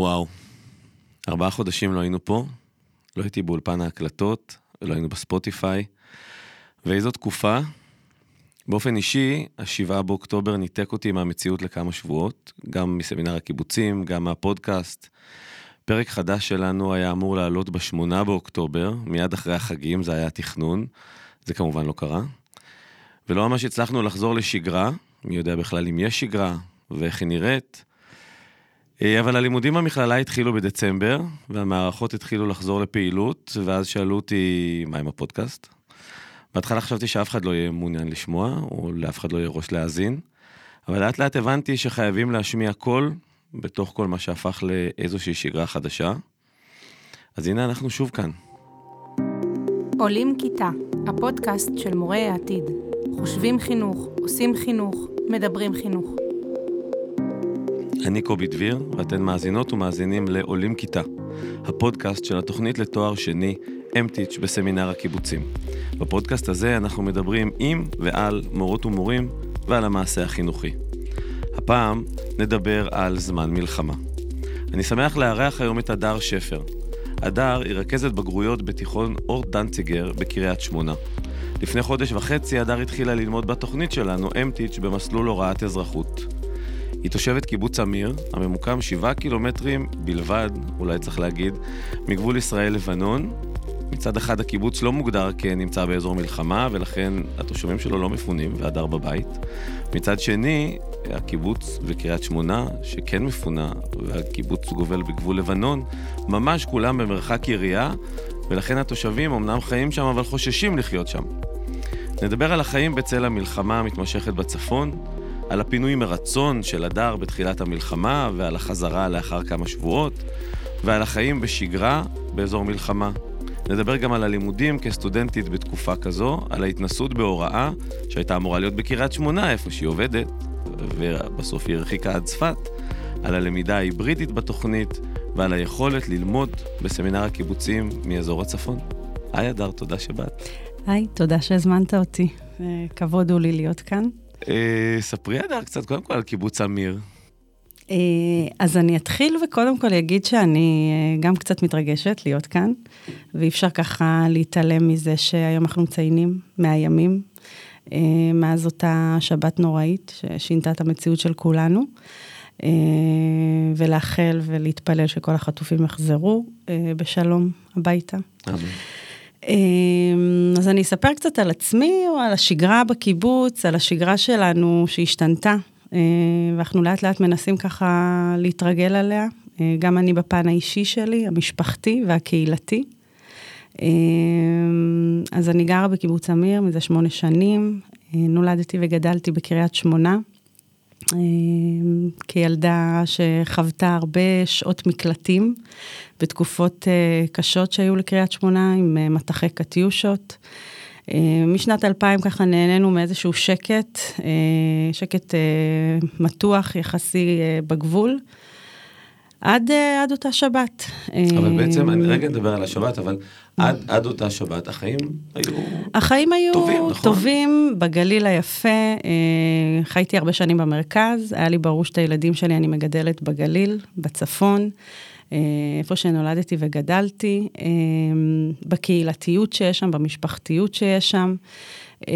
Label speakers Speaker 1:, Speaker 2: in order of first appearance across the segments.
Speaker 1: וואו, ארבעה חודשים לא היינו פה, לא הייתי באולפן ההקלטות, לא היינו בספוטיפיי, ואיזו תקופה. באופן אישי, השבעה באוקטובר ניתק אותי מהמציאות לכמה שבועות, גם מסמינר הקיבוצים, גם מהפודקאסט. פרק חדש שלנו היה אמור לעלות בשמונה באוקטובר, מיד אחרי החגים, זה היה התכנון. זה כמובן לא קרה. ולא ממש הצלחנו לחזור לשגרה, מי יודע בכלל אם יש שגרה ואיך היא נראית. אה, אבל הלימודים במכללה התחילו בדצמבר, והמערכות התחילו לחזור לפעילות, ואז שאלו אותי, מה עם הפודקאסט? בהתחלה חשבתי שאף אחד לא יהיה מעוניין לשמוע, או לאף אחד לא יהיה ראש להאזין, אבל לאט לאט הבנתי שחייבים להשמיע קול בתוך כל מה שהפך לאיזושהי שגרה חדשה. אז הנה אנחנו שוב כאן.
Speaker 2: עולים כיתה, הפודקאסט של מורי העתיד. חושבים חינוך, עושים חינוך, מדברים חינוך.
Speaker 1: אני קובי דביר, ואתן מאזינות ומאזינים לעולים כיתה, הפודקאסט של התוכנית לתואר שני, אמטיץ' בסמינר הקיבוצים. בפודקאסט הזה אנחנו מדברים עם ועל מורות ומורים ועל המעשה החינוכי. הפעם נדבר על זמן מלחמה. אני שמח לארח היום את הדר שפר. הדר היא רכזת בגרויות בתיכון אורט דנציגר בקריית שמונה. לפני חודש וחצי הדר התחילה ללמוד בתוכנית שלנו, אמטיץ', במסלול הוראת אזרחות. היא תושבת קיבוץ אמיר, הממוקם שבעה קילומטרים בלבד, אולי צריך להגיד, מגבול ישראל-לבנון. מצד אחד הקיבוץ לא מוגדר כנמצא באזור מלחמה, ולכן התושבים שלו לא מפונים והדר בבית. מצד שני, הקיבוץ וקריית שמונה, שכן מפונה, והקיבוץ גובל בגבול לבנון, ממש כולם במרחק יריעה, ולכן התושבים אמנם חיים שם, אבל חוששים לחיות שם. נדבר על החיים בצל המלחמה המתמשכת בצפון, על הפינוי מרצון של הדר בתחילת המלחמה ועל החזרה לאחר כמה שבועות, ועל החיים בשגרה באזור מלחמה. נדבר גם על הלימודים כסטודנטית בתקופה כזו, על ההתנסות בהוראה שהייתה אמורה להיות בקריית שמונה, איפה שהיא עובדת, ובסוף היא הרחיקה עד צפת, על הלמידה ההיברידית בתוכנית ועל היכולת ללמוד בסמינר הקיבוצים מאזור הצפון. היי אדר, תודה שבאת.
Speaker 3: היי, תודה שהזמנת אותי. אה, כבוד הוא לי להיות כאן.
Speaker 1: אה, ספרי אדר קצת, קודם כל על קיבוץ אמיר.
Speaker 3: אה, אז אני אתחיל וקודם כל אגיד שאני גם קצת מתרגשת להיות כאן, ואי אפשר ככה להתעלם מזה שהיום אנחנו מציינים 100 ימים מאז אותה שבת נוראית ששינתה את המציאות של כולנו. ולאחל ולהתפלל שכל החטופים יחזרו בשלום הביתה.
Speaker 1: אמן.
Speaker 3: אמ, אז אני אספר קצת על עצמי או על השגרה בקיבוץ, על השגרה שלנו שהשתנתה, אה, ואנחנו לאט לאט מנסים ככה להתרגל עליה, אה, גם אני בפן האישי שלי, המשפחתי והקהילתי. אמ, אז אני גרה בקיבוץ אמיר מזה שמונה שנים, אה, נולדתי וגדלתי בקריית שמונה. כילדה שחוותה הרבה שעות מקלטים בתקופות אה, קשות שהיו לקריית שמונה עם אה, מטחי קטיושות. אה, משנת 2000 ככה נהנינו מאיזשהו שקט, שקט מתוח יחסי בגבול. עד, עד אותה שבת.
Speaker 1: אבל בעצם, אני רגע נדבר על השבת, אבל עד, עד אותה שבת החיים היו
Speaker 3: החיים היו
Speaker 1: טובים, נכון?
Speaker 3: טובים בגליל היפה. חייתי הרבה שנים במרכז, היה לי ברור שאת הילדים שלי אני מגדלת בגליל, בצפון. אה, איפה שנולדתי וגדלתי, אה, בקהילתיות שיש שם, במשפחתיות שיש שם. אה,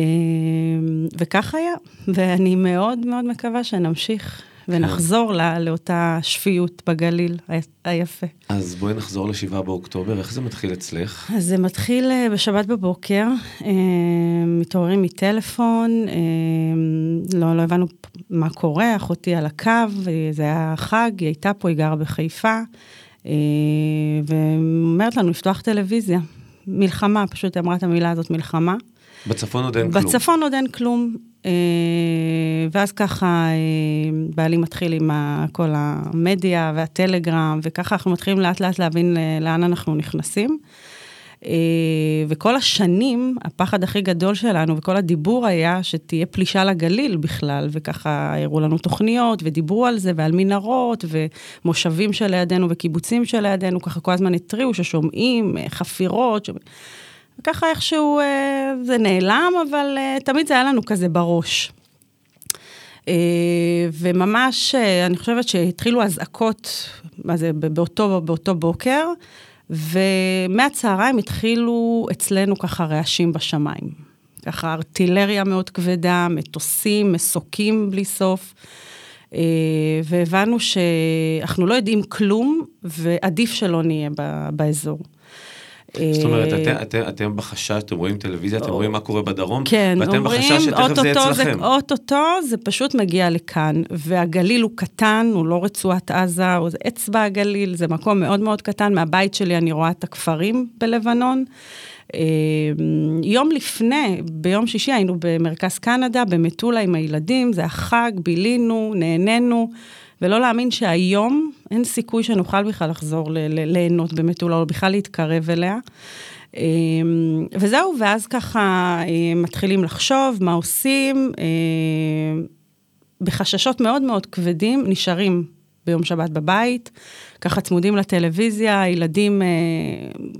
Speaker 3: וכך היה, ואני מאוד מאוד מקווה שנמשיך ונחזור לה, לאותה שפיות בגליל היפה.
Speaker 1: אז בואי נחזור לשבעה באוקטובר, איך זה מתחיל אצלך?
Speaker 3: אז זה מתחיל בשבת בבוקר, מתעוררים מטלפון, לא, לא הבנו מה קורה, אחותי על הקו, זה היה חג, היא הייתה פה, היא גרה בחיפה. אה, ואומרת לנו לפתוח טלוויזיה. מלחמה, פשוט אמרה את המילה הזאת, מלחמה.
Speaker 1: בצפון עוד אין כלום.
Speaker 3: בצפון עוד אין כלום. אה, ואז ככה אה, בעלי מתחיל עם כל המדיה והטלגרם, וככה אנחנו מתחילים לאט לאט להבין לאן אנחנו נכנסים. אה, וכל השנים, הפחד הכי גדול שלנו וכל הדיבור היה שתהיה פלישה לגליל בכלל, וככה הראו לנו תוכניות ודיברו על זה ועל מנהרות ומושבים שלידינו וקיבוצים שלידינו, ככה כל הזמן התריעו ששומעים אה, חפירות. שומע... וככה איכשהו אה, זה נעלם, אבל תמיד זה היה לנו כזה בראש. וממש, אני חושבת שהתחילו אזעקות, מה זה, באותו, באותו בוקר, ומהצהריים התחילו אצלנו ככה רעשים בשמיים. ככה ארטילריה מאוד כבדה, מטוסים, מסוקים בלי סוף. אה, והבנו שאנחנו לא יודעים כלום, ועדיף שלא נהיה באזור.
Speaker 1: זאת אומרת, אתם, אה, אתם, אתם בחשש, אתם רואים טלוויזיה, אתם רואים מה קורה בדרום,
Speaker 3: כן,
Speaker 1: ואתם
Speaker 3: אומרים,
Speaker 1: בחשש שתכף זה יהיה אצלכם.
Speaker 3: אוטוטו זה פשוט מגיע לכאן, והגליל הוא קטן, הוא לא רצועת עזה, הוא זה אצבע הגליל, זה מקום מאוד מאוד קטן, מהבית שלי אני רואה את הכפרים בלבנון. אה, יום לפני, ביום שישי היינו במרכז קנדה, במטולה עם הילדים, זה החג, בילינו, נהנינו, ולא להאמין שהיום אין סיכוי שנוכל בכלל לחזור ליהנות במטולה, או בכלל להתקרב אליה. אה, וזהו, ואז ככה אה, מתחילים לחשוב מה עושים. בחששות מאוד מאוד כבדים, נשארים ביום שבת בבית, ככה צמודים לטלוויזיה, הילדים אה,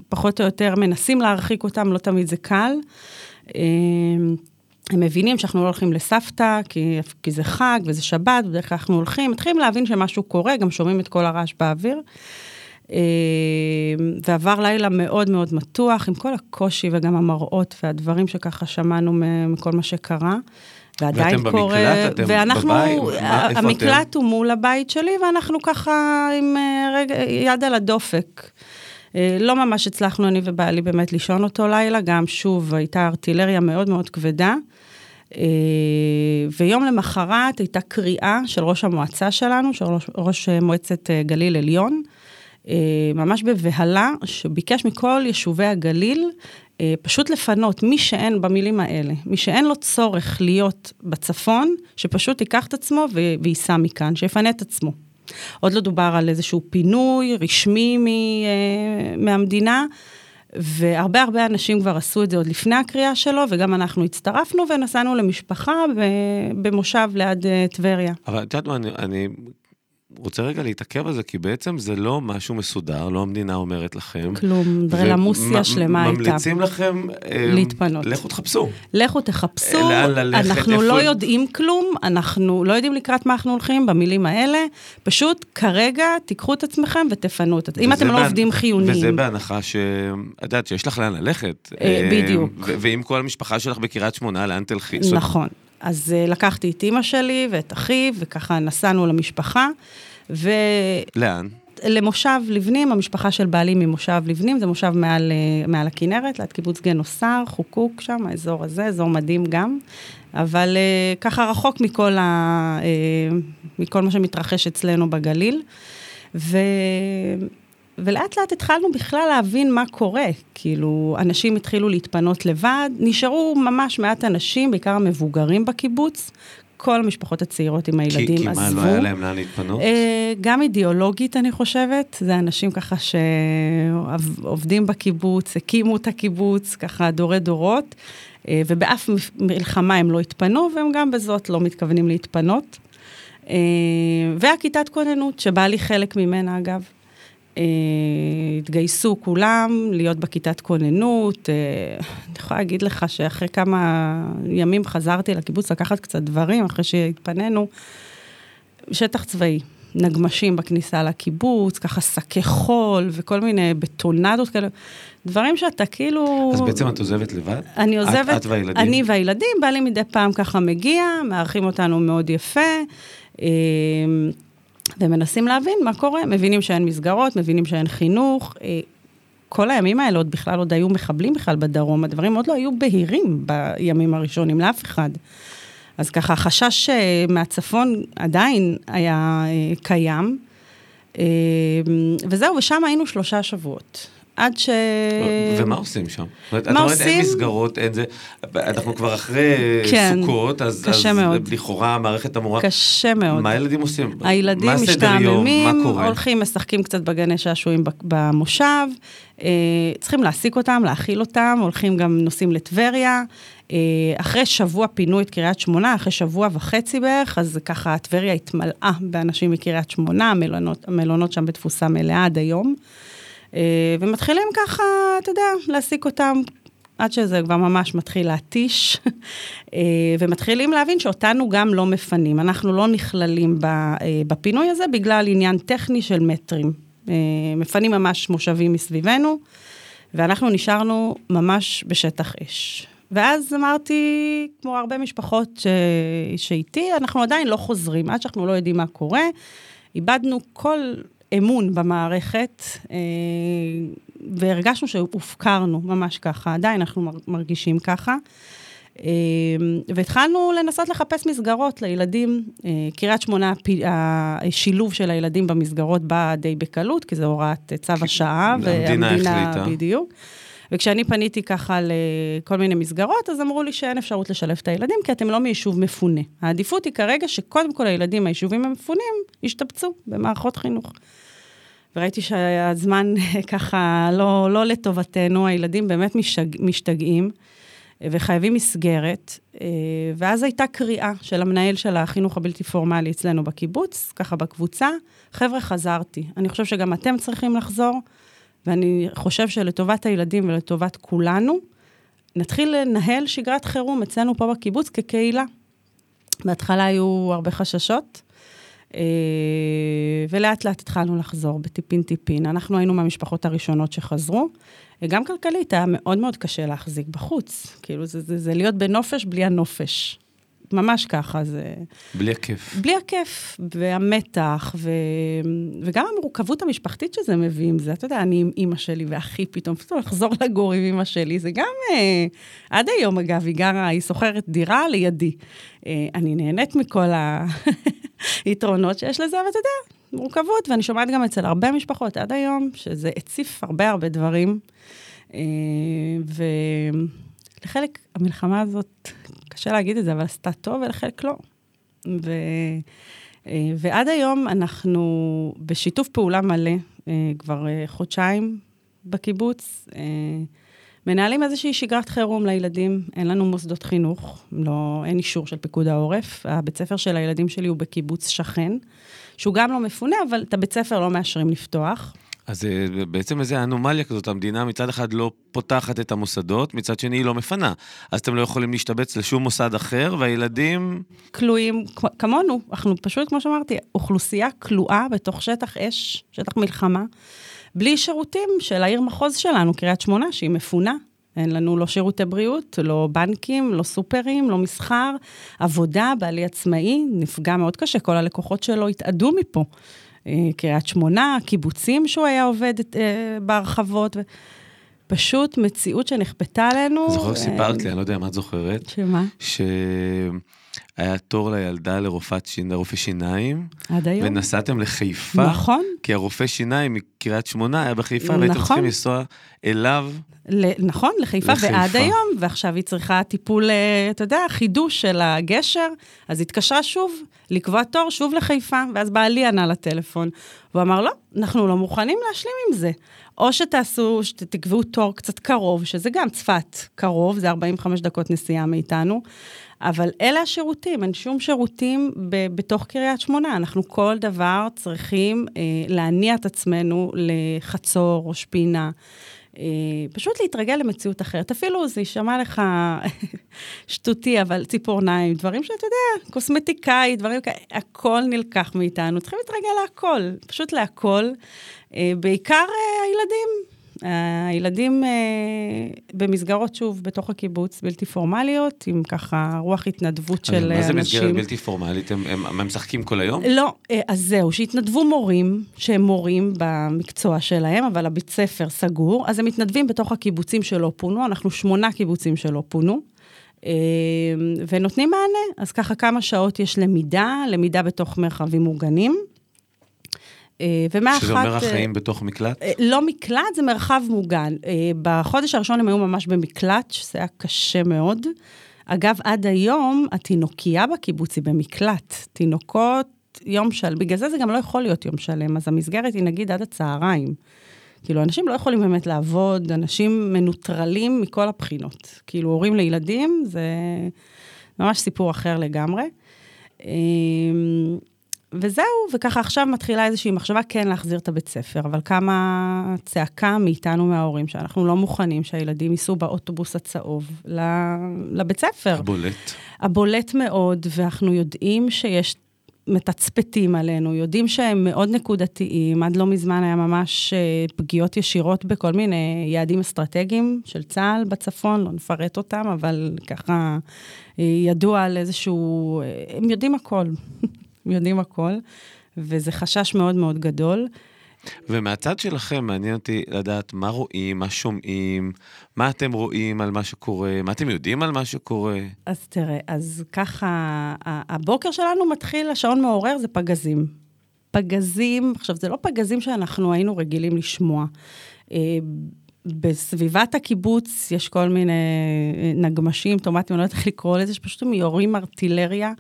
Speaker 3: פחות או יותר מנסים להרחיק אותם, לא תמיד זה קל. אה, הם מבינים שאנחנו לא הולכים לסבתא, כי, כי זה חג וזה שבת, בדרך כלל אנחנו הולכים, מתחילים להבין שמשהו קורה, גם שומעים את כל הרעש באוויר. אה, ועבר לילה מאוד מאוד מתוח, עם כל הקושי וגם המראות והדברים שככה שמענו מכל מה שקרה. ועדיין
Speaker 1: ואתם
Speaker 3: קורה,
Speaker 1: במקלט? אתם
Speaker 3: ואנחנו,
Speaker 1: בבית? מה,
Speaker 3: המקלט
Speaker 1: אתם?
Speaker 3: הוא מול הבית שלי, ואנחנו ככה עם אה, רגע, יד על הדופק. אה, לא ממש הצלחנו, אני ובעלי, באמת לישון אותו לילה, גם שוב, הייתה ארטילריה מאוד מאוד כבדה. אה, ויום למחרת הייתה קריאה של ראש המועצה שלנו, של ראש, ראש מועצת גליל עליון, ממש בבהלה, שביקש מכל יישובי הגליל אה, פשוט לפנות מי שאין, במילים האלה, מי שאין לו צורך להיות בצפון, שפשוט ייקח את עצמו וייסע מכאן, שיפנה את עצמו. עוד לא דובר על איזשהו פינוי רשמי מ, אה, מהמדינה, והרבה הרבה אנשים כבר עשו את זה עוד לפני הקריאה שלו, וגם אנחנו הצטרפנו ונסענו למשפחה במושב ליד אה, טבריה.
Speaker 1: אבל את יודעת מה, אני, אני רוצה רגע להתעכב על זה, כי בעצם זה לא משהו מסודר, לא המדינה אומרת לכם.
Speaker 3: כלום, ברלמוסיה שלמה הייתה.
Speaker 1: ממליצים לכם...
Speaker 3: אה, להתפנות.
Speaker 1: לכו תחפשו.
Speaker 3: לכו תחפשו,
Speaker 1: ללכת,
Speaker 3: אנחנו לא. יודעים כלום, אנחנו לא יודעים לקראת מה אנחנו הולכים, במילים האלה, פשוט כרגע תיקחו את עצמכם ותפנו את עצמכם, אם אתם לא עובדים חיוניים.
Speaker 1: וזה בהנחה ש... את יודעת, שיש לך לאן ללכת.
Speaker 3: אה, בדיוק.
Speaker 1: ואם כל המשפחה שלך בקריית שמונה, לאן תלכי?
Speaker 3: נכון. אז uh, לקחתי את אימא שלי ואת אחיו, וככה נסענו למשפחה, ו...
Speaker 1: לאן?
Speaker 3: למושב לבנים, המשפחה של בעלי ממושב לבנים, זה מושב מעל, uh, מעל הכנרת, ליד קיבוץ גנוסר, חוקוק שם, האזור הזה, אזור מדהים גם, אבל uh, ככה רחוק מכל, ה, uh, מכל מה שמתרחש אצלנו בגליל. ו... ולאט לאט התחלנו בכלל להבין מה קורה. כאילו, אנשים התחילו להתפנות לבד, נשארו ממש מעט אנשים, בעיקר המבוגרים בקיבוץ. כל המשפחות הצעירות עם הילדים
Speaker 1: כי,
Speaker 3: עזבו.
Speaker 1: כי מה, לא היה להם לאן להתפנות?
Speaker 3: אה, גם אידיאולוגית, אני חושבת. זה אנשים ככה שעובדים בקיבוץ, הקימו את הקיבוץ, ככה דורי דורות, אה, ובאף מלחמה הם לא התפנו, והם גם בזאת לא מתכוונים להתפנות. אה, והכיתת כוננות, שבא לי חלק ממנה, אגב. אה, התגייסו כולם להיות בכיתת כוננות. אה, אני יכולה להגיד לך שאחרי כמה ימים חזרתי לקיבוץ לקחת קצת דברים, אחרי שהתפנינו. שטח צבאי, נגמשים בכניסה לקיבוץ, ככה שקי חול וכל מיני בטונדות כאלה, דברים שאתה כאילו...
Speaker 1: אז בעצם את עוזבת לבד?
Speaker 3: אני עוזבת,
Speaker 1: את, את והילדים?
Speaker 3: אני והילדים, בעלי מדי פעם ככה מגיע, מארחים אותנו מאוד יפה. ומנסים להבין מה קורה, מבינים שאין מסגרות, מבינים שאין חינוך. אה, כל הימים האלה עוד בכלל עוד היו מחבלים בכלל בדרום, הדברים עוד לא היו בהירים בימים הראשונים לאף אחד. אז ככה, החשש אה, מהצפון עדיין היה אה, קיים. וזהו, ושם היינו שלושה שבועות. עד ש...
Speaker 1: ומה עושים שם?
Speaker 3: מה
Speaker 1: את אומרת,
Speaker 3: עושים?
Speaker 1: אין מסגרות, אין זה, אנחנו כבר אחרי
Speaker 3: כן,
Speaker 1: סוכות, אז,
Speaker 3: קשה
Speaker 1: אז
Speaker 3: מאוד.
Speaker 1: לכאורה המערכת אמורה...
Speaker 3: קשה מאוד.
Speaker 1: מה הילדים עושים?
Speaker 3: הילדים משתעממים? הולכים, משחקים קצת בגני שעשועים במושב, אה, צריכים להעסיק אותם, להאכיל אותם, הולכים גם, נוסעים לטבריה. אה, אחרי שבוע פינו את קריית שמונה, אחרי שבוע וחצי בערך, אז ככה טבריה התמלאה באנשים מקריית שמונה, המלונות, המלונות שם בתפוסה מלאה עד היום. אה, ומתחילים ככה, אתה יודע, להעסיק אותם עד שזה כבר ממש מתחיל להתיש, אה, ומתחילים להבין שאותנו גם לא מפנים. אנחנו לא נכללים בפינוי הזה בגלל עניין טכני של מטרים. מפנים ממש מושבים מסביבנו, ואנחנו נשארנו ממש בשטח אש. ואז אמרתי, כמו הרבה משפחות ש... שאיתי, אנחנו עדיין לא חוזרים, עד שאנחנו לא יודעים מה קורה. איבדנו כל אמון במערכת, אה, והרגשנו שהופקרנו, ממש ככה. עדיין אנחנו מרגישים ככה. אה, והתחלנו לנסות לחפש מסגרות לילדים. אה, קריית שמונה, השילוב של הילדים במסגרות בא די בקלות, כי זו הוראת צו השעה.
Speaker 1: והמדינה החליטה.
Speaker 3: בדיוק. וכשאני פניתי ככה לכל מיני מסגרות, אז אמרו לי שאין אפשרות לשלב את הילדים, כי אתם לא מיישוב מפונה. העדיפות היא כרגע שקודם כל הילדים מהיישובים המפונים ישתבצו במערכות חינוך. וראיתי שהזמן ככה לא, לא לטובתנו, הילדים באמת משג, משתגעים וחייבים מסגרת. ואז הייתה קריאה של המנהל של החינוך הבלתי פורמלי אצלנו בקיבוץ, ככה בקבוצה, חבר'ה, חזרתי. אני חושב שגם אתם צריכים לחזור. ואני חושב שלטובת הילדים ולטובת כולנו, נתחיל לנהל שגרת חירום אצלנו פה בקיבוץ כקהילה. בהתחלה היו הרבה חששות, אה, ולאט לאט התחלנו לחזור בטיפין-טיפין. אנחנו היינו מהמשפחות הראשונות שחזרו. גם כלכלית היה מאוד מאוד קשה להחזיק בחוץ. כאילו, זה, זה, זה להיות בנופש בלי הנופש. ממש ככה, זה...
Speaker 1: בלי הכיף.
Speaker 3: בלי הכיף, והמתח, ו... וגם המורכבות המשפחתית שזה מביא עם זה. אתה יודע, אני עם אימא שלי ואחי פתאום, פתאום לחזור לגור עם אימא שלי, זה גם... אה, עד היום, אגב, היא גרה, היא שוכרת דירה לידי. אה, אני נהנית מכל היתרונות שיש לזה, אבל אתה יודע, מורכבות, ואני שומעת גם אצל הרבה משפחות עד היום, שזה הציף הרבה הרבה דברים. אה, ולחלק, המלחמה הזאת קשה להגיד את זה, אבל עשתה טוב ולחלק לא. ו, אה, ועד היום אנחנו בשיתוף פעולה מלא, אה, כבר אה, חודשיים בקיבוץ, מנהלים איזושהי שגרת חירום לילדים. אין לנו מוסדות חינוך, לא, אין אישור של פיקוד העורף. הבית ספר של הילדים שלי הוא בקיבוץ שכן, שהוא גם לא מפונה, אבל את הבית ספר לא מאשרים לפתוח.
Speaker 1: אז זה בעצם איזו אנומליה כזאת, המדינה מצד אחד לא פותחת את המוסדות, מצד שני היא לא מפנה. אז אתם לא יכולים להשתבץ לשום מוסד אחר, והילדים...
Speaker 3: כלואים כמונו, אנחנו פשוט, כמו שאמרתי, אוכלוסייה כלואה בתוך שטח אש, שטח מלחמה, בלי שירותים של העיר מחוז שלנו, קריית שמונה, שהיא מפונה. אין לנו לא שירותי בריאות, לא בנקים, לא סופרים, לא מסחר, עבודה, בעלי עצמאי, נפגע מאוד קשה, כל הלקוחות שלו התאדו מפה. אה, קריית שמונה, קיבוצים שהוא היה עובד אה, בהרחבות. פשוט מציאות שנכפתה עלינו.
Speaker 1: זוכר שסיפרת לי, אני לא יודע אם את זוכרת.
Speaker 3: שמה?
Speaker 1: שהיה תור לילדה לרופאת שיניים, רופא שיניים.
Speaker 3: עד היום.
Speaker 1: ונסעתם לחיפה.
Speaker 3: נכון.
Speaker 1: כי הרופא שיניים מקריית שמונה היה בחיפה, נכון. והייתם צריכים לנסוע אליו.
Speaker 3: נכון, לחיפה, לחיפה, ועד היום, ועכשיו היא צריכה טיפול, אה, אתה יודע, חידוש של הגשר, אז התקשרה שוב לקבוע תור שוב לחיפה, ואז בעלי ענה לטלפון. והוא אמר, לא, אנחנו לא מוכנים להשלים עם זה. או שתעשו, שתקבעו תור קצת קרוב, שזה גם צפת קרוב, זה 45 דקות נסיעה מאיתנו, אבל אלה השירותים, אין שום שירותים ב- בתוך קריית שמונה. אנחנו כל דבר צריכים אה, להניע את עצמנו לחצור, ראש פינה. אה, פשוט להתרגל למציאות אחרת. אפילו זה יישמע לך שטותי, אבל ציפורניים, דברים שאתה יודע, קוסמטיקאי, דברים כאלה, הכל נלקח מאיתנו. צריכים להתרגל להכל, פשוט להכל. אה, בעיקר אה, הילדים, הילדים אה, במסגרות, שוב, בתוך הקיבוץ, בלתי פורמליות, עם ככה רוח התנדבות של אנשים.
Speaker 1: מה זה מסגרת בלתי פורמלית? הם, הם, הם משחקים כל היום?
Speaker 3: לא, אז זהו, שהתנדבו מורים, שהם מורים במקצוע שלהם, אבל הבית ספר סגור, אז הם מתנדבים בתוך הקיבוצים שלא פונו, אנחנו שמונה קיבוצים שלא פונו. ונותנים מענה, אז ככה כמה שעות יש למידה, למידה בתוך מרחבים מוגנים.
Speaker 1: אה, ומאחת... שזה אומר החיים אה, בתוך מקלט?
Speaker 3: אה, לא מקלט, זה מרחב מוגן. בחודש הראשון הם היו ממש במקלט, שזה היה קשה מאוד. אגב, עד היום התינוקייה בקיבוץ היא במקלט. תינוקות, יום שלם, בגלל זה זה גם לא יכול להיות יום שלם, אז המסגרת היא נגיד עד הצהריים. כאילו, אנשים לא יכולים באמת לעבוד, אנשים מנוטרלים מכל הבחינות. כאילו, הורים לילדים זה ממש סיפור אחר לגמרי. וזהו, וככה עכשיו מתחילה איזושהי מחשבה כן להחזיר את הבית ספר, אבל כמה צעקה מאיתנו, מההורים, שאנחנו לא מוכנים שהילדים ייסעו באוטובוס הצהוב לבית ספר.
Speaker 1: הבולט.
Speaker 3: הבולט מאוד, ואנחנו יודעים שיש מתצפתים עלינו, יודעים שהם מאוד נקודתיים. עד לא מזמן היה ממש אה, פגיעות ישירות בכל מיני יעדים אסטרטגיים של צה"ל בצפון, לא נפרט אותם, אבל ככה אה, ידוע על איזשהו... אה, הם יודעים הכל, יודעים הכל, וזה חשש מאוד מאוד גדול.
Speaker 1: ומהצד שלכם, מעניין אותי לדעת מה רואים, מה שומעים, מה אתם רואים על מה שקורה, מה אתם יודעים על מה שקורה.
Speaker 3: אז תראה, אז ככה, הבוקר שלנו מתחיל, השעון מעורר זה פגזים. פגזים, עכשיו, זה לא פגזים שאנחנו היינו רגילים לשמוע. אה, בסביבת הקיבוץ יש כל מיני אה, נגמשים, טומטים, אני לא יודעת איך לקרוא לזה, שפשוט הם יורים ארטילריה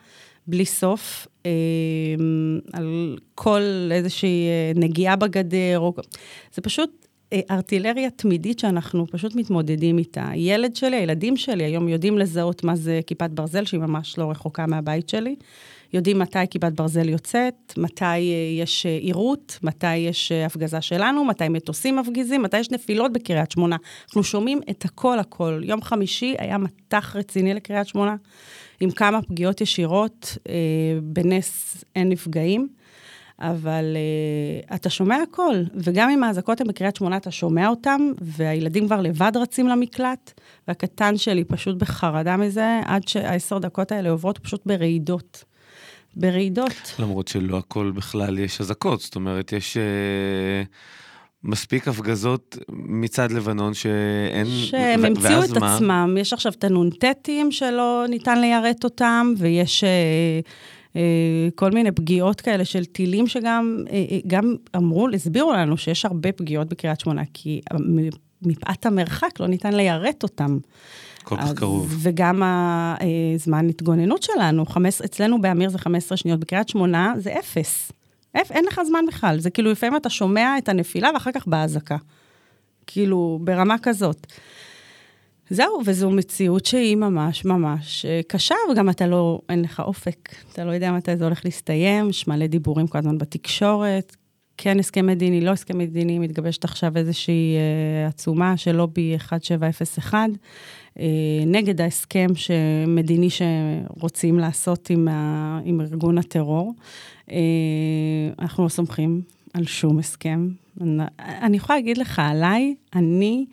Speaker 3: בלי סוף. אמ, על כל איזושהי אה, נגיעה בגדר, או... זה פשוט אה, ארטילריה תמידית שאנחנו פשוט מתמודדים איתה. ילד שלי, הילדים שלי היום יודעים לזהות מה זה כיפת ברזל, שהיא ממש לא רחוקה מהבית שלי. יודעים מתי כיפת ברזל יוצאת, מתי אה, יש עירות, מתי יש הפגזה שלנו, מתי מטוסים מפגיזים, מתי יש נפילות בקריית שמונה. אנחנו שומעים את הכל הכל. יום חמישי היה מטח רציני לקריית שמונה. עם כמה פגיעות ישירות, אה, בנס אין נפגעים, אבל אה, אתה שומע הכל, וגם אם האזעקות הן בקריית שמונה, אתה שומע אותם, והילדים כבר לבד רצים למקלט, והקטן שלי פשוט בחרדה מזה, עד שהעשר דקות האלה עוברות פשוט ברעידות. ברעידות.
Speaker 1: למרות שלא הכל בכלל יש אזעקות, זאת אומרת, יש... אה... מספיק הפגזות מצד לבנון שאין...
Speaker 3: שהם המציאו את מה? עצמם. יש עכשיו את הנ"טים שלא ניתן ליירט אותם, ויש אה, אה, כל מיני פגיעות כאלה של טילים שגם אה, אה גם אמרו, הסבירו לנו שיש הרבה פגיעות בקריית שמונה, כי מפאת המרחק לא ניתן ליירט אותם.
Speaker 1: כל כך קרוב.
Speaker 3: וגם הזמן אה, התגוננות שלנו, חמש, אצלנו באמיר זה 15 שניות, בקריית שמונה זה אפס. אין לך זמן בכלל, זה כאילו לפעמים אתה שומע את הנפילה ואחר כך באזעקה. כאילו, ברמה כזאת. זהו, וזו מציאות שהיא ממש ממש אה, קשה, וגם אתה לא, אין לך אופק, אתה לא יודע מתי זה הולך להסתיים, יש מלא דיבורים כל הזמן בתקשורת, כן הסכם מדיני, לא הסכם מדיני, מתגבשת עכשיו איזושהי אה, עצומה של לובי 1701, אה, נגד ההסכם מדיני שרוצים לעשות עם, ה, עם ארגון הטרור. אה, אנחנו לא סומכים על שום הסכם. אני יכולה להגיד לך עליי, אני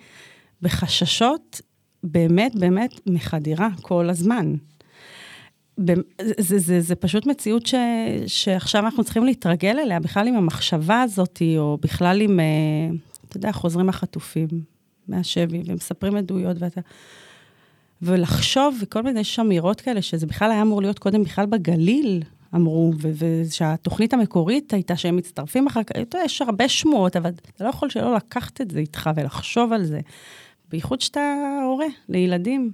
Speaker 3: בחששות באמת באמת מחדירה כל הזמן. זה, זה, זה, זה פשוט מציאות ש, שעכשיו אנחנו צריכים להתרגל אליה, בכלל עם המחשבה הזאת, או בכלל עם, אה, אתה יודע, חוזרים החטופים מהשבי ומספרים עדויות, ואתה... ולחשוב, וכל מיני, יש אמירות כאלה, שזה בכלל היה אמור להיות קודם בכלל בגליל, אמרו, ושהתוכנית המקורית הייתה שהם מצטרפים אחר כך, אתה יודע, יש הרבה שמועות, אבל אתה לא יכול שלא לקחת את זה איתך ולחשוב על זה, בייחוד שאתה הורה לילדים.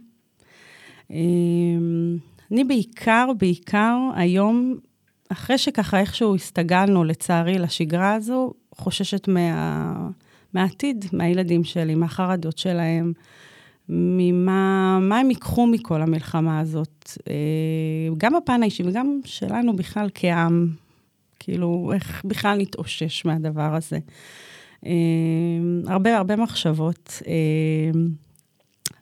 Speaker 3: אמ, אני בעיקר, בעיקר היום, אחרי שככה איכשהו הסתגלנו, לצערי, לשגרה הזו, חוששת מה, מהעתיד, מהילדים שלי, מהחרדות שלהם. ממה מה הם ייקחו מכל המלחמה הזאת, אה, גם בפן האישי וגם שלנו בכלל כעם, כאילו, איך בכלל נתאושש מהדבר הזה. אה, הרבה הרבה מחשבות. אה,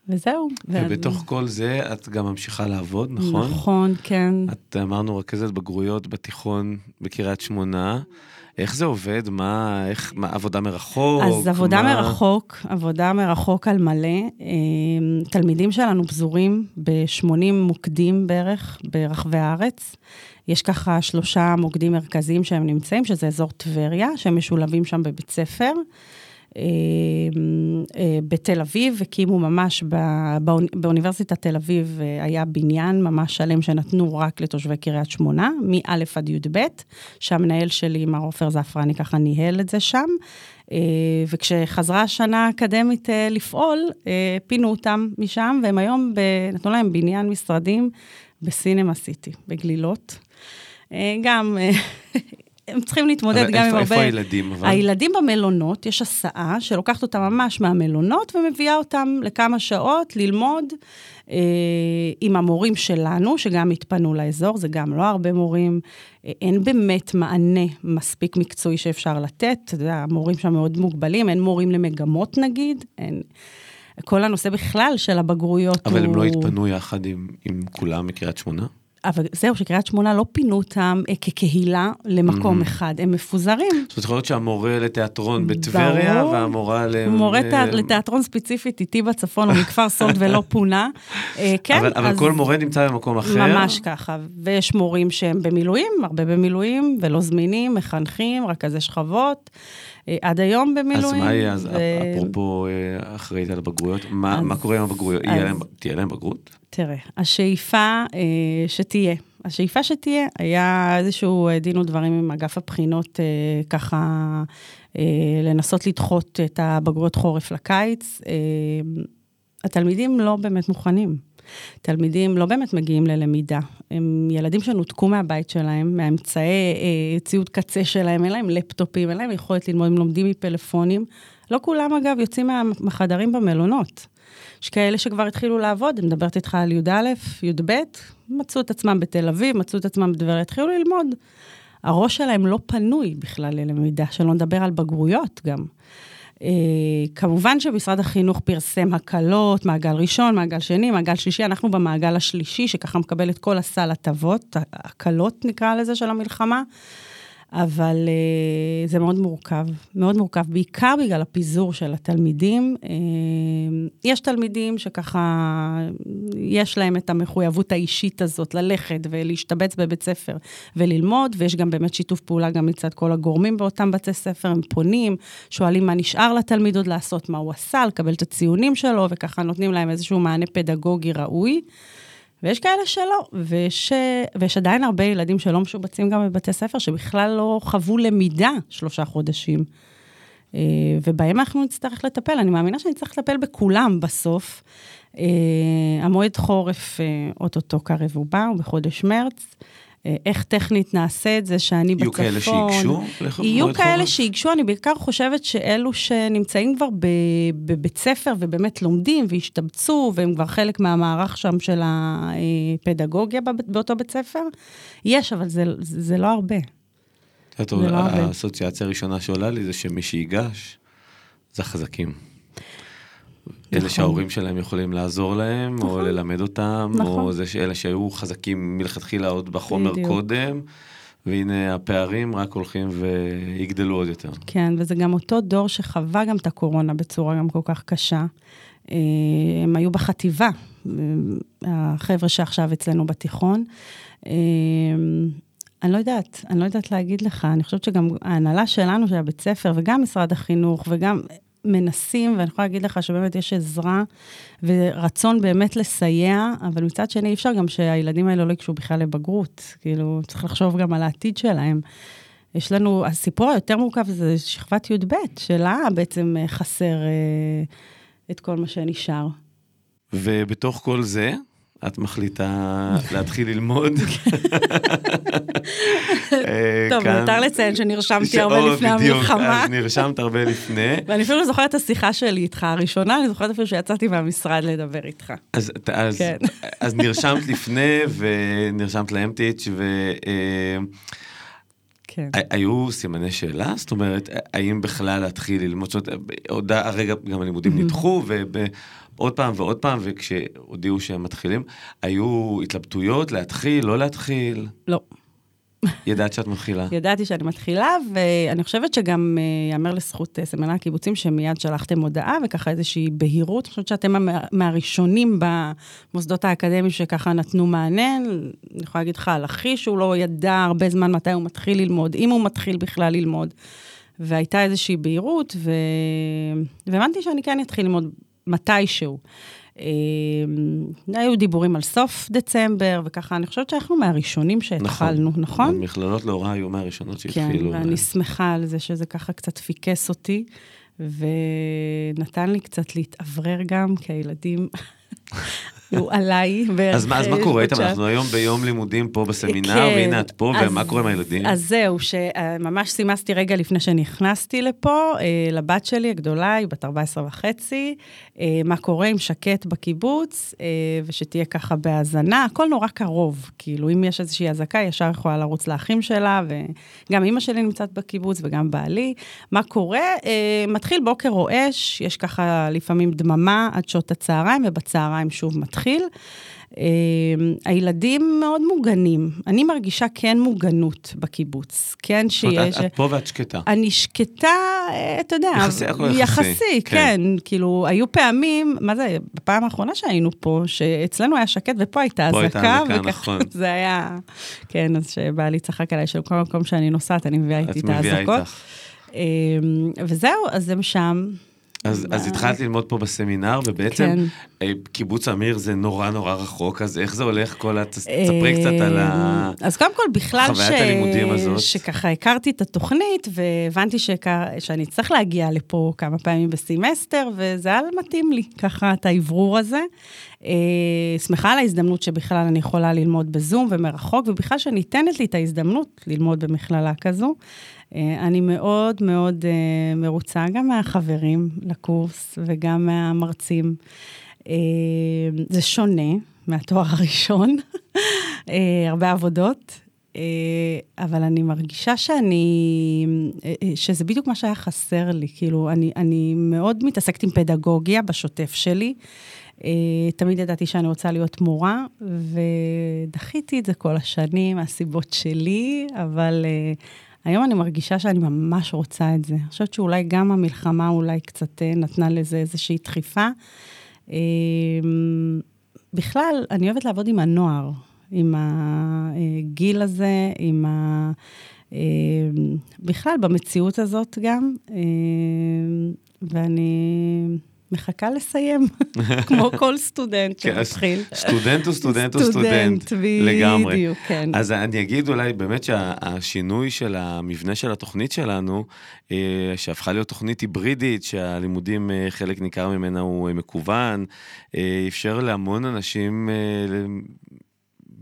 Speaker 3: וזהו.
Speaker 1: ובתוך ו... כל זה את גם ממשיכה לעבוד, נכון?
Speaker 3: נכון, כן.
Speaker 1: את אמרנו רכזת בגרויות בתיכון בקריית שמונה. איך זה עובד? מה, איך, מה, עבודה מרחוק?
Speaker 3: אז עבודה
Speaker 1: מה...
Speaker 3: מרחוק, עבודה מרחוק על מלא. אמ, תלמידים שלנו פזורים ב-80 מוקדים בערך ברחבי הארץ. יש ככה שלושה מוקדים מרכזיים שהם נמצאים, שזה אזור טבריה, שהם משולבים שם בבית ספר. אמ, אה, בתל אביב, הקימו ממש באוניברסיטת תל אביב, אה, היה בניין ממש שלם שנתנו רק לתושבי קריית שמונה, מא' עד י"ב, שהמנהל שלי, מר עופר זעפרני, ככה ניהל את זה שם. אה, וכשחזרה השנה האקדמית לפעול, פינו אותם משם, והם היום, נתנו להם בניין משרדים בסינמה סיטי, בגלילות. גם הם צריכים להתמודד גם עם הרבה...
Speaker 1: איפה הילדים אבל?
Speaker 3: הילדים במלונות, יש הסעה שלוקחת אותם ממש מהמלונות ומביאה אותם לכמה שעות ללמוד אה, עם המורים שלנו, שגם התפנו לאזור, זה גם לא הרבה מורים. אה, אין באמת מענה מספיק מקצועי שאפשר לתת, אתה יודע, המורים שם מאוד מוגבלים, אין מורים למגמות נגיד, אין... כל הנושא בכלל של הבגרויות
Speaker 1: אבל
Speaker 3: הוא...
Speaker 1: הם לא התפנו יחד עם, עם כולם מקריית שמונה?
Speaker 3: אבל זהו, שקריית שמונה לא פינו אותם אה, כקהילה למקום אחד, הם מפוזרים.
Speaker 1: זאת אומרת, יכול להיות שהמורה לתיאטרון בטבריה,
Speaker 3: ברור.
Speaker 1: והמורה ל...
Speaker 3: מורה תיאט- לתיאטרון ספציפית, איתי בצפון, הוא מכפר סולד ולא פונה. אה, כן,
Speaker 1: אבל, אבל
Speaker 3: אז
Speaker 1: כל מורה נמצא במקום אחר.
Speaker 3: ממש ככה. ויש מורים שהם במילואים, הרבה במילואים, ולא זמינים, מחנכים, רכזי שכבות. אה, עד היום
Speaker 1: אז
Speaker 3: במילואים.
Speaker 1: מה יהיה, אז
Speaker 3: ו-
Speaker 1: אפרופו אה, אחראית על הבגרויות, מה,
Speaker 3: אז-
Speaker 1: מה קורה עם הבגרויות?
Speaker 3: אז-
Speaker 1: להם, תהיה להם בגרות?
Speaker 3: תראה, השאיפה אה, שתהיה, השאיפה שתהיה, היה איזשהו אה, דין ודברים עם אגף הבחינות, אה, ככה אה, לנסות לדחות את הבגרויות חורף לקיץ. אה, התלמידים לא באמת מוכנים. תלמידים לא באמת מגיעים ללמידה. הם ילדים שנותקו מהבית שלהם, מהאמצעי אה, ציוד קצה שלהם, אין להם לפטופים, אין להם יכולת ללמוד, הם לומדים מפלאפונים. לא כולם, אגב, יוצאים מה- מהחדרים במלונות. יש כאלה שכבר התחילו לעבוד, אני מדברת איתך על י"א, י"ב, מצאו את עצמם בתל אביב, מצאו את עצמם בטבריה, התחילו ללמוד. הראש שלהם לא פנוי בכלל ללמידה, שלא נדבר על בגרויות גם. Uh, כמובן שמשרד החינוך פרסם הקלות, מעגל ראשון, מעגל שני, מעגל שלישי, אנחנו במעגל השלישי, שככה מקבל את כל הסל הטבות, הקלות נקרא לזה, של המלחמה. אבל uh, זה מאוד מורכב, מאוד מורכב, בעיקר בגלל הפיזור של התלמידים. Uh, יש תלמידים שככה, יש להם את המחויבות האישית הזאת ללכת ולהשתבץ בבית ספר וללמוד, ויש גם באמת שיתוף פעולה גם מצד כל הגורמים באותם בתי ספר, הם פונים, שואלים מה נשאר לתלמיד עוד לעשות, מה הוא עשה, לקבל את הציונים שלו, וככה נותנים להם איזשהו מענה פדגוגי ראוי. ויש כאלה שלא, ויש, ויש עדיין הרבה ילדים שלא משובצים גם בבתי ספר, שבכלל לא חוו למידה שלושה חודשים. אה, ובהם אנחנו נצטרך לטפל. אני מאמינה שנצטרך לטפל בכולם בסוף. אה, המועד חורף אה, אוטוטו קרב ובא, הוא בחודש מרץ. איך טכנית נעשה את זה, שאני
Speaker 1: יהיו
Speaker 3: בצפון.
Speaker 1: כאלה שייגשו? לח-
Speaker 3: יהיו כאלה
Speaker 1: חורף?
Speaker 3: שייגשו, אני בעיקר חושבת שאלו שנמצאים כבר בבית ספר ובאמת לומדים והשתבצו, והם כבר חלק מהמערך שם של הפדגוגיה באותו בית ספר, יש, אבל זה, זה לא הרבה.
Speaker 1: את
Speaker 3: זה לא.
Speaker 1: האסוציאציה הראשונה שעולה לי זה שמי שיגש, זה החזקים. אלה
Speaker 3: נכון.
Speaker 1: שההורים שלהם יכולים לעזור להם, או
Speaker 3: נכון.
Speaker 1: ללמד אותם, או
Speaker 3: נכון.
Speaker 1: זה שאלה שהיו חזקים מלכתחילה עוד בחומר
Speaker 3: בדיוק.
Speaker 1: קודם, והנה הפערים רק הולכים ויגדלו עוד יותר.
Speaker 3: כן, וזה גם אותו דור שחווה גם את הקורונה בצורה גם כל כך קשה. אה, הם היו בחטיבה, אה, החבר'ה שעכשיו אצלנו בתיכון. אה, אני לא יודעת, אני לא יודעת להגיד לך, אני חושבת שגם ההנהלה שלנו, של הבית ספר, וגם משרד החינוך, וגם מנסים, ואני יכולה להגיד לך שבאמת יש עזרה ורצון באמת לסייע, אבל מצד שני, אי אפשר גם שהילדים האלה לא ייגשו בכלל לבגרות. כאילו, צריך לחשוב גם על העתיד שלהם. יש לנו, הסיפור היותר מורכב זה שכבת י"ב, שלה בעצם אה, חסר אה, את כל מה שנשאר.
Speaker 1: ובתוך כל זה, את מחליטה להתחיל ללמוד. אה,
Speaker 3: טוב, מיותר לציין שנרשמתי הרבה לפני המלחמה.
Speaker 1: אז נרשמת הרבה לפני.
Speaker 3: ואני אפילו זוכרת את השיחה שלי איתך הראשונה, אני זוכרת אפילו שיצאתי מהמשרד לדבר איתך.
Speaker 1: אז,
Speaker 3: כן.
Speaker 1: אז נרשמת לפני ונרשמת לאמטיץ'
Speaker 3: כן.
Speaker 1: והיו סימני שאלה? זאת אומרת, האם בכלל להתחיל ללמוד? זאת אומרת, הרגע גם הלימודים נדחו ועוד פעם ועוד פעם, וכשהודיעו שהם מתחילים, היו התלבטויות להתחיל, לא להתחיל?
Speaker 3: לא.
Speaker 1: ידעת שאת מתחילה.
Speaker 3: ידעתי שאני מתחילה, ואני חושבת שגם אה, ייאמר לזכות אה, סמינר הקיבוצים, שמיד שלחתם הודעה, וככה איזושהי בהירות. אני חושבת שאתם מה- מהראשונים במוסדות האקדמיים שככה נתנו מענה. אני יכולה להגיד לך על אחי, שהוא לא ידע הרבה זמן מתי הוא מתחיל ללמוד, אם הוא מתחיל בכלל ללמוד. והייתה איזושהי בהירות. והבנתי שאני כן אתחיל ללמוד מתישהו. אה, היו דיבורים על סוף דצמבר, וככה, אני חושבת שאנחנו מהראשונים שהתחלנו, נכון?
Speaker 1: המכללות להוראה היו מהראשונות
Speaker 3: כן,
Speaker 1: שהתחילו.
Speaker 3: ואני שמחה על זה שזה ככה קצת פיקס אותי, ונתן לי קצת להתאוורר גם, כי הילדים, הוא עליי
Speaker 1: אז מה, אז מה קורה איתם? אנחנו היום ביום לימודים פה בסמינר,
Speaker 3: כן.
Speaker 1: והנה את פה, ומה קורה עם הילדים?
Speaker 3: אז זהו, שממש סימסתי רגע לפני שנכנסתי לפה, אה, לבת שלי הגדולה, היא בת 14 וחצי, אה, מה קורה עם שקט בקיבוץ, אה, ושתהיה ככה בהאזנה, הכל נורא קרוב, כאילו, אם יש איזושהי אזעקה, ישר יכולה לרוץ לאחים שלה, וגם אימא שלי נמצאת בקיבוץ וגם בעלי. מה קורה? מתחיל בוקר רועש, יש ככה לפעמים דממה עד שעות הצהריים, ובצהריים שוב מתחיל. Uh, הילדים מאוד מוגנים. אני מרגישה כן מוגנות בקיבוץ. כן שיש...
Speaker 1: את- פה ואת שקטה.
Speaker 3: אני שקטה, אה, אתה יודע,
Speaker 1: יחסי, יחסי, כן.
Speaker 3: כן. כאילו, היו פעמים, מה זה, בפעם האחרונה שהיינו פה, שאצלנו היה שקט ופה הייתה
Speaker 1: פה הייתה
Speaker 3: אזעקה,
Speaker 1: אזעקה,
Speaker 3: וככה
Speaker 1: נכון.
Speaker 3: זה היה, כן, אז שבעלי צחק עליי, שבכל מקום שאני נוסעת, אני מביאה איתי
Speaker 1: את
Speaker 3: האזעקות. אה, וזהו, אז הם שם.
Speaker 1: אז, אז
Speaker 3: ב-
Speaker 1: התחלת ללמוד פה בסמינר, ובעצם
Speaker 3: כן.
Speaker 1: אה, קיבוץ אמיר זה נורא נורא רחוק, אז איך זה הולך כל ה... תספרי קצת על ה...
Speaker 3: אז קודם כל, בכלל ש...
Speaker 1: חוויית הלימודים הזאת.
Speaker 3: שככה הכרתי את התוכנית, והבנתי שכ... שאני אצטרך להגיע לפה כמה פעמים בסמסטר, וזה היה מתאים לי, ככה, את האוורור הזה. אה, שמחה על ההזדמנות שבכלל אני יכולה ללמוד בזום ומרחוק, ובכלל שניתנת לי את ההזדמנות ללמוד במכללה כזו. אה, אני מאוד מאוד אה, מרוצה גם מהחברים לקורס וגם מהמרצים. אה, זה שונה מהתואר הראשון, אה, הרבה עבודות, אה, אבל אני מרגישה שאני, שזה בדיוק מה שהיה חסר לי, כאילו, אני, אני מאוד מתעסקת עם פדגוגיה בשוטף שלי. תמיד ידעתי שאני רוצה להיות מורה, ודחיתי את זה כל השנים מהסיבות שלי, אבל היום אני מרגישה שאני ממש רוצה את זה. אני חושבת שאולי גם המלחמה אולי קצת נתנה לזה איזושהי דחיפה. אה, בכלל, אני אוהבת לעבוד עם הנוער, עם הגיל הזה, עם ה... אה, בכלל, במציאות הזאת גם, אה, ואני מחכה לסיים, כמו כל סטודנט
Speaker 1: כן,
Speaker 3: שמתחיל.
Speaker 1: סטודנט הוא סטודנט הוא סטודנט,
Speaker 3: בדיוק,
Speaker 1: לגמרי.
Speaker 3: כן.
Speaker 1: אז אני אגיד אולי באמת שהשינוי של המבנה של התוכנית שלנו, אה, שהפכה להיות תוכנית היברידית, שהלימודים, אה, חלק ניכר ממנה הוא אה, מקוון, אפשר להמון אנשים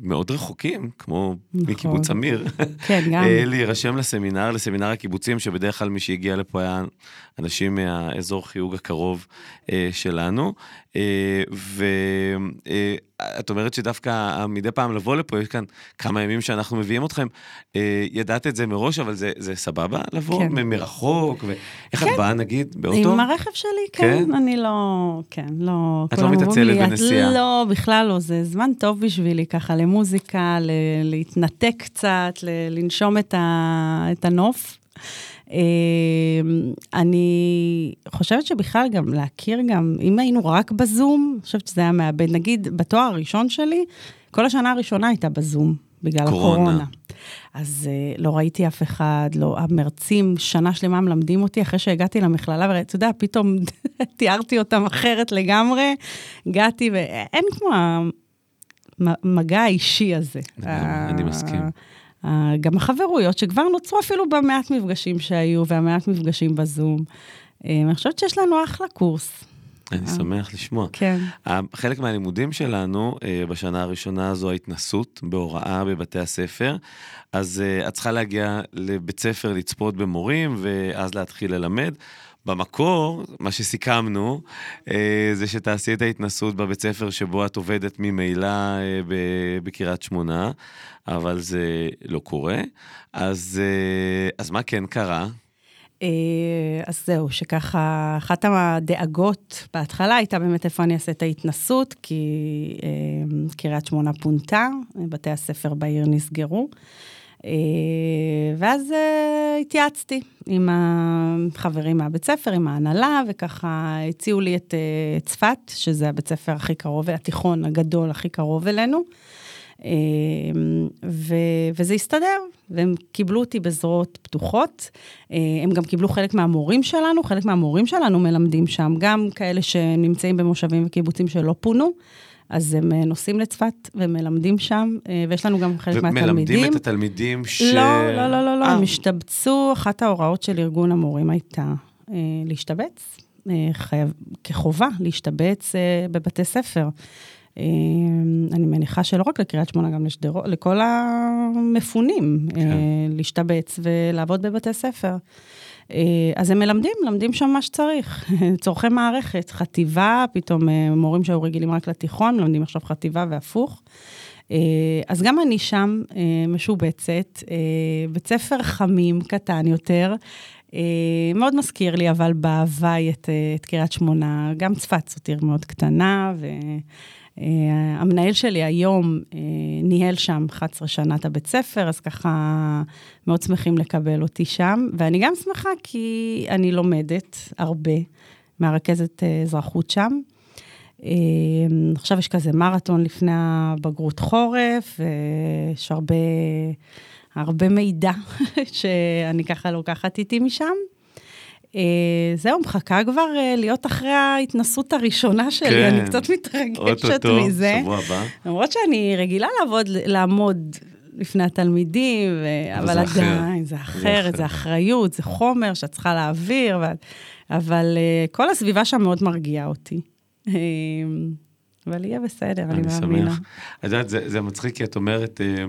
Speaker 1: מאוד רחוקים, כמו
Speaker 3: נכון.
Speaker 1: מקיבוץ אמיר,
Speaker 3: כן, גם.
Speaker 1: אה, להירשם לסמינר, לסמינר הקיבוצים, שבדרך כלל מי שהגיע לפה היה אנשים מהאזור חיוג הקרוב אה, שלנו. אה, ואת אומרת שדווקא מדי פעם לבוא לפה, יש כאן כמה ימים שאנחנו מביאים אתכם. אה, ידעת את זה מראש, אבל זה, זה סבבה לבוא
Speaker 3: כן.
Speaker 1: מ- מרחוק? ואיך את
Speaker 3: כן.
Speaker 1: באה, נגיד, באוטו?
Speaker 3: עם הרכב שלי, כן,
Speaker 1: כן?
Speaker 3: אני לא, כן, לא...
Speaker 1: את לא מתעצלת
Speaker 3: לי, "את
Speaker 1: בנסיעה."
Speaker 3: לא, בכלל לא, זה זמן טוב בשבילי, ככה, למוזיקה, ל- להתנתק קצת, ל- לנשום את, ה, את הנוף. אה, אני חושבת שבכלל גם להכיר גם, אם היינו רק בזום, אני חושבת שזה היה מאבד. נגיד, בתואר הראשון שלי, כל השנה הראשונה הייתה בזום, בגלל
Speaker 1: קורונה.
Speaker 3: הקורונה. אז uh, לא ראיתי אף אחד, לא, המרצים שנה שלמה מלמדים אותי, אחרי שהגעתי למכללה, ואתה יודע, פתאום תיארתי אותם אחרת לגמרי, הגעתי, ואין כמו המגע האישי הזה.
Speaker 1: לגמרי, אני מסכים.
Speaker 3: ה- גם החברויות שכבר נוצרו אפילו במעט מפגשים שהיו, והמעט מפגשים בזום. אה, אני חושבת שיש לנו אחלה קורס.
Speaker 1: אני שמח לשמוע.
Speaker 3: כן.
Speaker 1: חלק מהלימודים שלנו אה, בשנה הראשונה זו ההתנסות בהוראה בבתי הספר. אז אה, את צריכה להגיע לבית ספר לצפות במורים, ואז להתחיל ללמד. במקור, מה שסיכמנו, אה, זה שתעשי את ההתנסות בבית ספר שבו את עובדת ממילא אה, בקריית שמונה, אבל זה לא קורה. אז, אה, אז מה כן קרה?
Speaker 3: אז זהו, שככה, אחת הדאגות בהתחלה הייתה באמת איפה אני אעשה את ההתנסות, כי קריית שמונה פונתה, בתי הספר בעיר נסגרו. אה, ואז אה, התייעצתי עם החברים מהבית ספר, עם ההנהלה, וככה הציעו לי את אה, צפת, שזה הבית ספר הכי קרוב, התיכון הגדול הכי קרוב אלינו. ו, וזה הסתדר, והם קיבלו אותי בזרועות פתוחות. הם גם קיבלו חלק מהמורים שלנו, חלק מהמורים שלנו מלמדים שם, גם כאלה שנמצאים במושבים וקיבוצים שלא פונו. אז הם אה, נוסעים לצפת ומלמדים שם, אה, ויש לנו גם חלק מהתלמידים.
Speaker 1: ומלמדים את התלמידים ש...
Speaker 3: לא, לא, לא, לא, לא,
Speaker 1: אה,
Speaker 3: הם השתבצו, אחת ההוראות של ארגון המורים הייתה להשתבץ, חייב, כחובה להשתבץ בבתי ספר. אני מניחה שלא רק לקריית שמונה, גם לשדרות, לכל המפונים, כן. להשתבץ ולעבוד בבתי ספר. אז הם מלמדים, מלמדים שם מה שצריך, צורכי מערכת, חטיבה, פתאום מורים שהיו רגילים רק לתיכון, מלמדים עכשיו חטיבה והפוך. אז גם אני שם משובצת, בית ספר חמים, קטן יותר, מאוד מזכיר לי, אבל בהוואי את, את קריית שמונה, גם צפת זאת עיר מאוד קטנה, והמנהל שלי היום ניהל שם 11 שנה את הבית ספר, אז ככה מאוד שמחים לקבל אותי שם, ואני גם שמחה כי אני לומדת הרבה מהרכזת אזרחות שם. עכשיו יש כזה מרתון לפני הבגרות חורף, ויש הרבה... הרבה מידע שאני ככה לוקחת איתי משם. Uh, זהו, מחכה כבר uh, להיות אחרי ההתנסות הראשונה שלי, כן, אני קצת מתרגשת
Speaker 1: אותו,
Speaker 3: מזה.
Speaker 1: שבוע הבא.
Speaker 3: למרות שאני רגילה לעבוד, לעמוד לפני התלמידים, ו... אבל, אבל זה עדיין, זה אחרת, זה אחריות, זה חומר שאת צריכה להעביר, אבל, אבל uh, כל הסביבה שם מאוד מרגיעה אותי. אבל יהיה בסדר, אני מאמינה. אני שמח.
Speaker 1: את יודעת, זה, זה מצחיק, כי את אומרת, אה,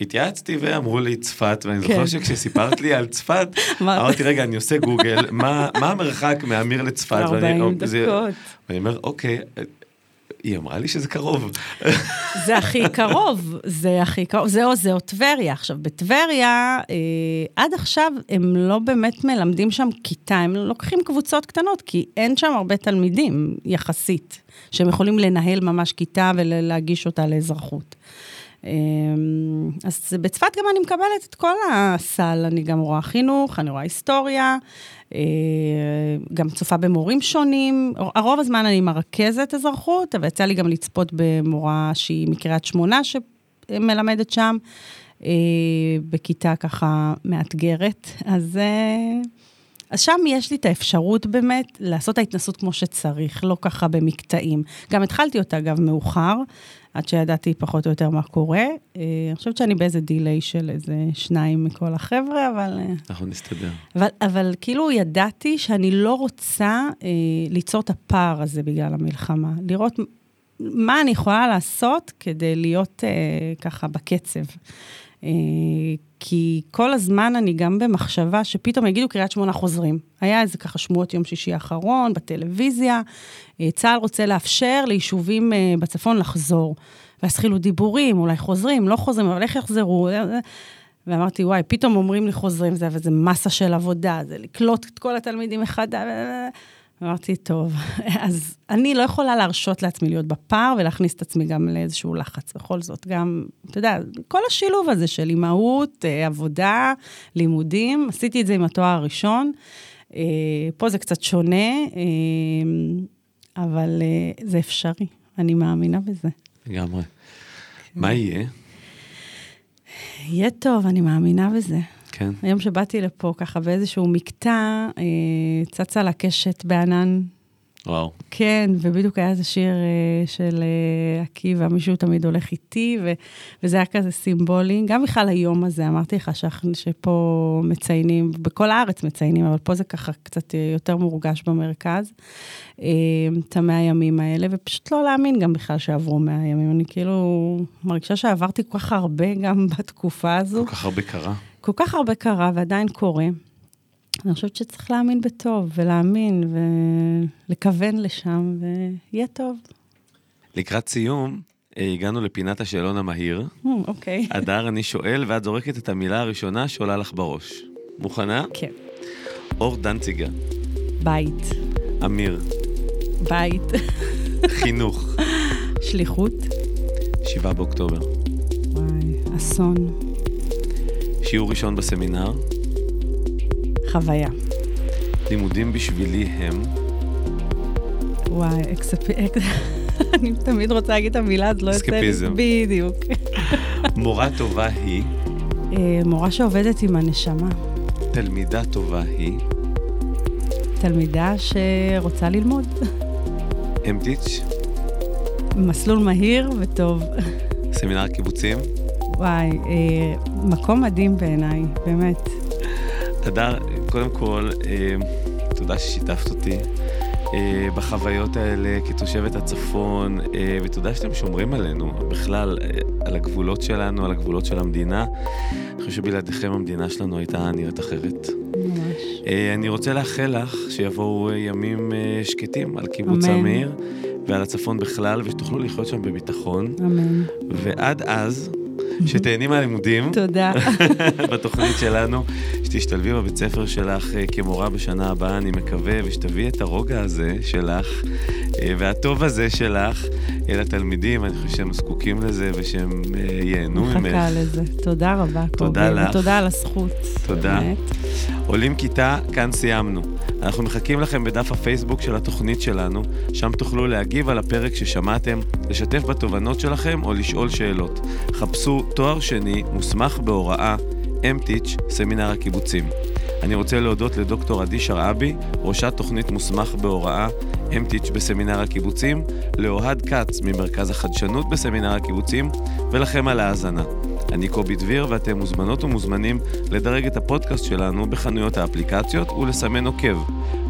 Speaker 1: התייעצתי ואמרו לי צפת, ואני זוכר כן. שכשסיפרת לי על צפת, אמרתי, רגע, אני עושה גוגל, מה, מה המרחק מאמיר לצפת?
Speaker 3: 40 דקות.
Speaker 1: ואני אומר, אוקיי, היא אמרה לי שזה קרוב.
Speaker 3: זה הכי קרוב, זה הכי קרוב, זה או זה או טבריה. עכשיו, בטבריה, אה, עד עכשיו הם לא באמת מלמדים שם כיתה, הם לוקחים קבוצות קטנות, כי אין שם הרבה תלמידים, יחסית, שהם יכולים לנהל ממש כיתה ולהגיש אותה לאזרחות. אה, אז בצפת גם אני מקבלת את כל הסל, אני גם רואה חינוך, אני רואה היסטוריה, אה, גם צופה במורים שונים. הרוב הזמן אני מרכזת אזרחות, אבל יצא לי גם לצפות במורה שהיא מקריית שמונה, שמלמדת שם, אה, בכיתה ככה מאתגרת. אז, אה, אז שם יש לי את האפשרות באמת לעשות ההתנסות כמו שצריך, לא ככה במקטעים. גם התחלתי אותה, אגב, מאוחר. עד שידעתי פחות או יותר מה קורה. אה, אני חושבת שאני באיזה דיליי של איזה שניים מכל החבר'ה, אבל... אה,
Speaker 1: אנחנו נסתדר.
Speaker 3: אבל, אבל כאילו ידעתי שאני לא רוצה אה, ליצור את הפער הזה בגלל המלחמה. לראות מה אני יכולה לעשות כדי להיות אה, ככה בקצב. אה, כי כל הזמן אני גם במחשבה שפתאום יגידו קריית שמונה חוזרים. היה איזה ככה שמועות יום שישי האחרון בטלוויזיה, אה, צה"ל רוצה לאפשר ליישובים אה, בצפון לחזור. ואז התחילו דיבורים, אולי חוזרים, לא חוזרים, אבל איך יחזרו? ואמרתי, וואי, פתאום אומרים לי חוזרים, זה, וזה מסה של עבודה, זה לקלוט את כל התלמידים אחד... אמרתי, טוב, אז אני לא יכולה להרשות לעצמי להיות בפער ולהכניס את עצמי גם לאיזשהו לחץ. בכל זאת, גם, אתה יודע, כל השילוב הזה של אימהות, אה, עבודה, לימודים, עשיתי את זה עם התואר הראשון. אה, פה זה קצת שונה, אה, אבל זה אפשרי, אני מאמינה בזה.
Speaker 1: לגמרי. מה יהיה?
Speaker 3: יהיה טוב, אני מאמינה בזה. כן. היום שבאתי לפה, ככה באיזשהו מקטע, אה, צצה לה קשת בענן.
Speaker 1: וואו.
Speaker 3: כן, ובדיוק היה איזה שיר אה, של אה, עקיבא, מישהו תמיד הולך איתי, ו, וזה היה כזה סימבולי. גם בכלל היום הזה, אמרתי לך שח, שפה מציינים, בכל הארץ מציינים, אבל פה זה ככה קצת יותר מורגש במרכז, אה, את המאה ימים האלה, ופשוט לא להאמין גם בכלל שעברו מאה ימים. אני כאילו מרגישה שעברתי כל כך הרבה גם בתקופה הזו.
Speaker 1: כל כך הרבה קרה.
Speaker 3: כל כך הרבה קרה ועדיין קורה. אני חושבת שצריך להאמין בטוב, ולהאמין, ולכוון לשם, ויהיה טוב.
Speaker 1: לקראת סיום, אה, הגענו לפינת השאלון המהיר.
Speaker 3: Hmm, אוקיי.
Speaker 1: Okay. אדר, אני שואל, ואת זורקת את המילה הראשונה שעולה לך בראש. מוכנה?
Speaker 3: כן.
Speaker 1: אור דנציגה.
Speaker 3: בית.
Speaker 1: אמיר.
Speaker 3: בית.
Speaker 1: חינוך.
Speaker 3: שליחות.
Speaker 1: שבעה באוקטובר.
Speaker 3: וואי, אסון.
Speaker 1: שיעור ראשון בסמינר.
Speaker 3: חוויה.
Speaker 1: לימודים בשבילי הם...
Speaker 3: וואי, אקספ... אני תמיד רוצה להגיד את המילה, אז לא יוצא לי. בדיוק.
Speaker 1: מורה טובה היא?
Speaker 3: אה, מורה שעובדת עם הנשמה.
Speaker 1: תלמידה טובה היא?
Speaker 3: תלמידה שרוצה ללמוד.
Speaker 1: אמטיץ'?
Speaker 3: מסלול מהיר וטוב.
Speaker 1: סמינר קיבוצים?
Speaker 3: וואי, אה, מקום מדהים בעיניי, באמת.
Speaker 1: אדר, קודם כל, אה, תודה ששיתפת אותי. אה, בחוויות האלה כתושבת הצפון, אה, ותודה שאתם שומרים עלינו, בכלל, אה, על הגבולות שלנו, על הגבולות של המדינה. אני חושב שבלעדיכם המדינה שלנו הייתה נראית אחרת.
Speaker 3: ממש.
Speaker 1: אני רוצה לאחל לך שיבואו ימים שקטים על קיבוץ. אמיר ועל הצפון בכלל, ושתוכלו לחיות שם בביטחון.
Speaker 3: אמן.
Speaker 1: ועד אז, שתהני מהלימודים.
Speaker 3: תודה.
Speaker 1: בתוכנית שלנו, שתשתלבי בבית ספר שלך אה, כמורה בשנה הבאה, אני מקווה, ושתביאי את הרוגע הזה שלך והטוב הזה שלך אה, לתלמידים, אני חושב שהם זקוקים לזה ושהם אה, ייהנו ממך.
Speaker 3: מחכה לזה. תודה רבה, קובי.
Speaker 1: תודה לך.
Speaker 3: ותודה על הזכות.
Speaker 1: תודה.
Speaker 3: באמת.
Speaker 1: עולים כיתה, כאן סיימנו. אנחנו מחכים לכם בדף הפייסבוק של התוכנית שלנו, שם תוכלו להגיב על הפרק ששמעתם, לשתף בתובנות שלכם או לשאול שאלות. חפשו תואר שני, מוסמך בהוראה, אמטיץ', סמינר הקיבוצים. אני רוצה להודות לדוקטור עדי שרעבי, ראשת תוכנית מוסמך בהוראה, אמטיץ' בסמינר הקיבוצים, לאוהד כץ ממרכז החדשנות בסמינר הקיבוצים, ולכם על ההאזנה. אני קובי דביר, ואתם מוזמנות ומוזמנים לדרג את הפודקאסט שלנו בחנויות האפליקציות ולסמן עוקב.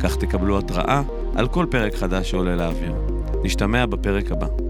Speaker 1: כך תקבלו התראה על כל פרק חדש שעולה לאוויר. נשתמע בפרק הבא.